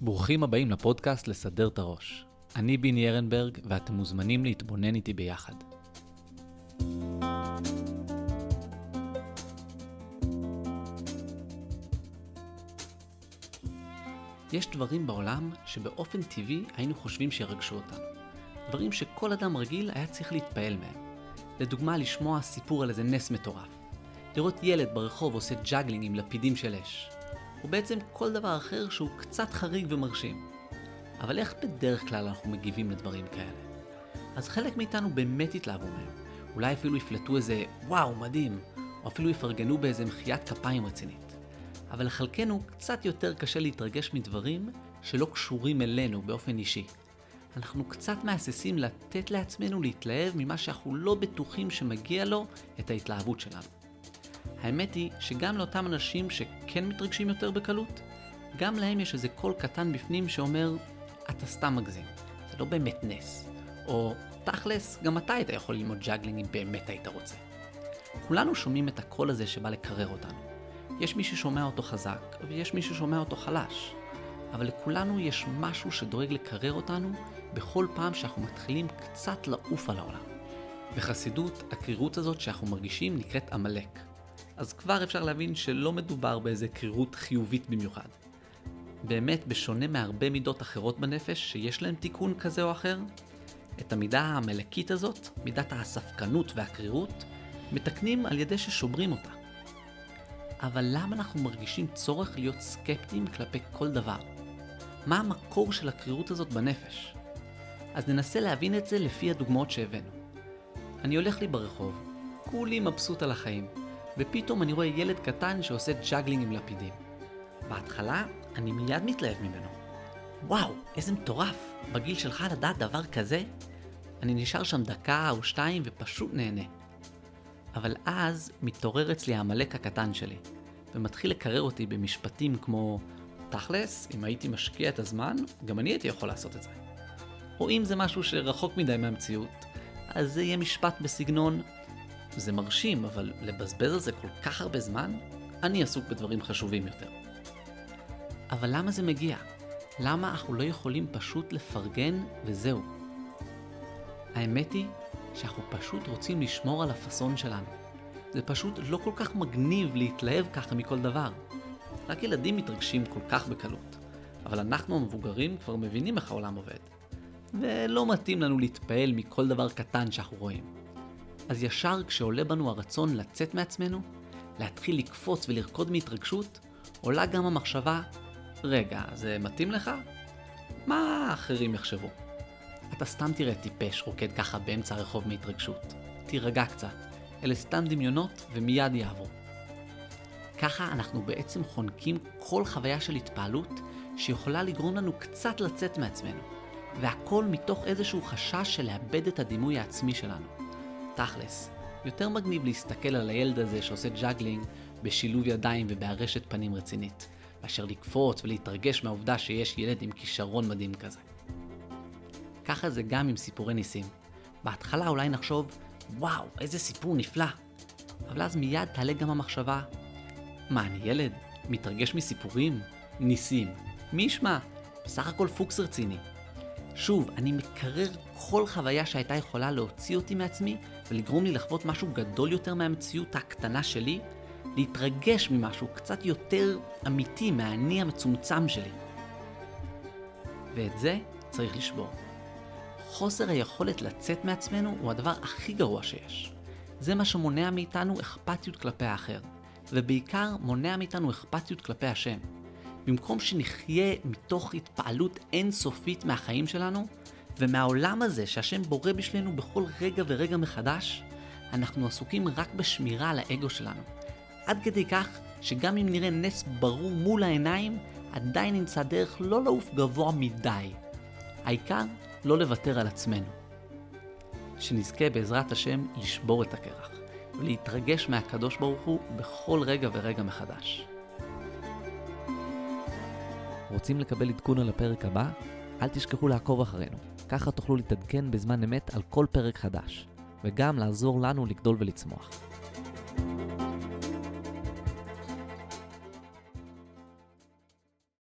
ברוכים הבאים לפודקאסט לסדר את הראש. אני ביני ארנברג, ואתם מוזמנים להתבונן איתי ביחד. יש דברים בעולם שבאופן טבעי היינו חושבים שירגשו אותנו. דברים שכל אדם רגיל היה צריך להתפעל מהם. לדוגמה, לשמוע סיפור על איזה נס מטורף. לראות ילד ברחוב עושה ג'אגלינג עם לפידים של אש. או בעצם כל דבר אחר שהוא קצת חריג ומרשים. אבל איך בדרך כלל אנחנו מגיבים לדברים כאלה? אז חלק מאיתנו באמת יתלהבו מהם. אולי אפילו יפלטו איזה וואו, מדהים, או אפילו יפרגנו באיזה מחיית כפיים רצינית. אבל לחלקנו קצת יותר קשה להתרגש מדברים שלא קשורים אלינו באופן אישי. אנחנו קצת מהססים לתת לעצמנו להתלהב ממה שאנחנו לא בטוחים שמגיע לו את ההתלהבות שלנו. האמת היא שגם לאותם אנשים שכן מתרגשים יותר בקלות, גם להם יש איזה קול קטן בפנים שאומר, אתה סתם מגזים, זה לא באמת נס. או, תכלס, גם אתה היית יכול ללמוד ג'אגלינג אם באמת היית רוצה. כולנו שומעים את הקול הזה שבא לקרר אותנו. יש מי ששומע אותו חזק, ויש מי ששומע אותו חלש. אבל לכולנו יש משהו שדואג לקרר אותנו בכל פעם שאנחנו מתחילים קצת לעוף על העולם. בחסידות, הקרירות הזאת שאנחנו מרגישים נקראת עמלק. אז כבר אפשר להבין שלא מדובר באיזה קרירות חיובית במיוחד. באמת, בשונה מהרבה מידות אחרות בנפש שיש להן תיקון כזה או אחר, את המידה העמלקית הזאת, מידת הספקנות והקרירות, מתקנים על ידי ששומרים אותה. אבל למה אנחנו מרגישים צורך להיות סקפטיים כלפי כל דבר? מה המקור של הקרירות הזאת בנפש? אז ננסה להבין את זה לפי הדוגמאות שהבאנו. אני הולך לי ברחוב, כולי מבסוט על החיים, ופתאום אני רואה ילד קטן שעושה ג'אגלינג עם לפידים. בהתחלה אני מיד מתלהב ממנו. וואו, איזה מטורף, בגיל שלך לדעת דבר כזה? אני נשאר שם דקה או שתיים ופשוט נהנה. אבל אז מתעורר אצלי העמלק הקטן שלי, ומתחיל לקרר אותי במשפטים כמו תכלס, אם הייתי משקיע את הזמן, גם אני הייתי יכול לעשות את זה. או אם זה משהו שרחוק מדי מהמציאות, אז זה יהיה משפט בסגנון זה מרשים, אבל לבזבז על זה כל כך הרבה זמן? אני עסוק בדברים חשובים יותר. אבל למה זה מגיע? למה אנחנו לא יכולים פשוט לפרגן וזהו? האמת היא שאנחנו פשוט רוצים לשמור על הפאסון שלנו. זה פשוט לא כל כך מגניב להתלהב ככה מכל דבר. רק ילדים מתרגשים כל כך בקלות. אבל אנחנו המבוגרים כבר מבינים איך העולם עובד. ולא מתאים לנו להתפעל מכל דבר קטן שאנחנו רואים. אז ישר כשעולה בנו הרצון לצאת מעצמנו, להתחיל לקפוץ ולרקוד מהתרגשות, עולה גם המחשבה, רגע, זה מתאים לך? מה האחרים יחשבו? אתה סתם תראה טיפש רוקד ככה באמצע הרחוב מהתרגשות. תירגע קצת. אלה סתם דמיונות ומיד יעברו. ככה אנחנו בעצם חונקים כל חוויה של התפעלות שיכולה לגרום לנו קצת לצאת מעצמנו, והכל מתוך איזשהו חשש של לאבד את הדימוי העצמי שלנו. תכלס, יותר מגניב להסתכל על הילד הזה שעושה ג'אגלינג בשילוב ידיים ובארשת פנים רצינית, מאשר לקפוץ ולהתרגש מהעובדה שיש ילד עם כישרון מדהים כזה. ככה זה גם עם סיפורי ניסים. בהתחלה אולי נחשוב, וואו, איזה סיפור נפלא. אבל אז מיד תעלה גם המחשבה, מה, אני ילד? מתרגש מסיפורים? ניסים. מי ישמע? בסך הכל פוקס רציני. שוב, אני מקרר כל חוויה שהייתה יכולה להוציא אותי מעצמי ולגרום לי לחוות משהו גדול יותר מהמציאות הקטנה שלי, להתרגש ממשהו קצת יותר אמיתי מהאני המצומצם שלי. ואת זה צריך לשבור. חוסר היכולת לצאת מעצמנו הוא הדבר הכי גרוע שיש. זה מה שמונע מאיתנו אכפתיות כלפי האחר, ובעיקר מונע מאיתנו אכפתיות כלפי השם. במקום שנחיה מתוך התפעלות אינסופית מהחיים שלנו, ומהעולם הזה שהשם בורא בשבילנו בכל רגע ורגע מחדש, אנחנו עסוקים רק בשמירה על האגו שלנו. עד כדי כך שגם אם נראה נס ברור מול העיניים, עדיין נמצא דרך לא לעוף גבוה מדי. העיקר לא לוותר על עצמנו. שנזכה בעזרת השם לשבור את הקרח, ולהתרגש מהקדוש ברוך הוא בכל רגע ורגע מחדש. רוצים לקבל עדכון על הפרק הבא? אל תשכחו לעקוב אחרינו, ככה תוכלו להתעדכן בזמן אמת על כל פרק חדש, וגם לעזור לנו לגדול ולצמוח.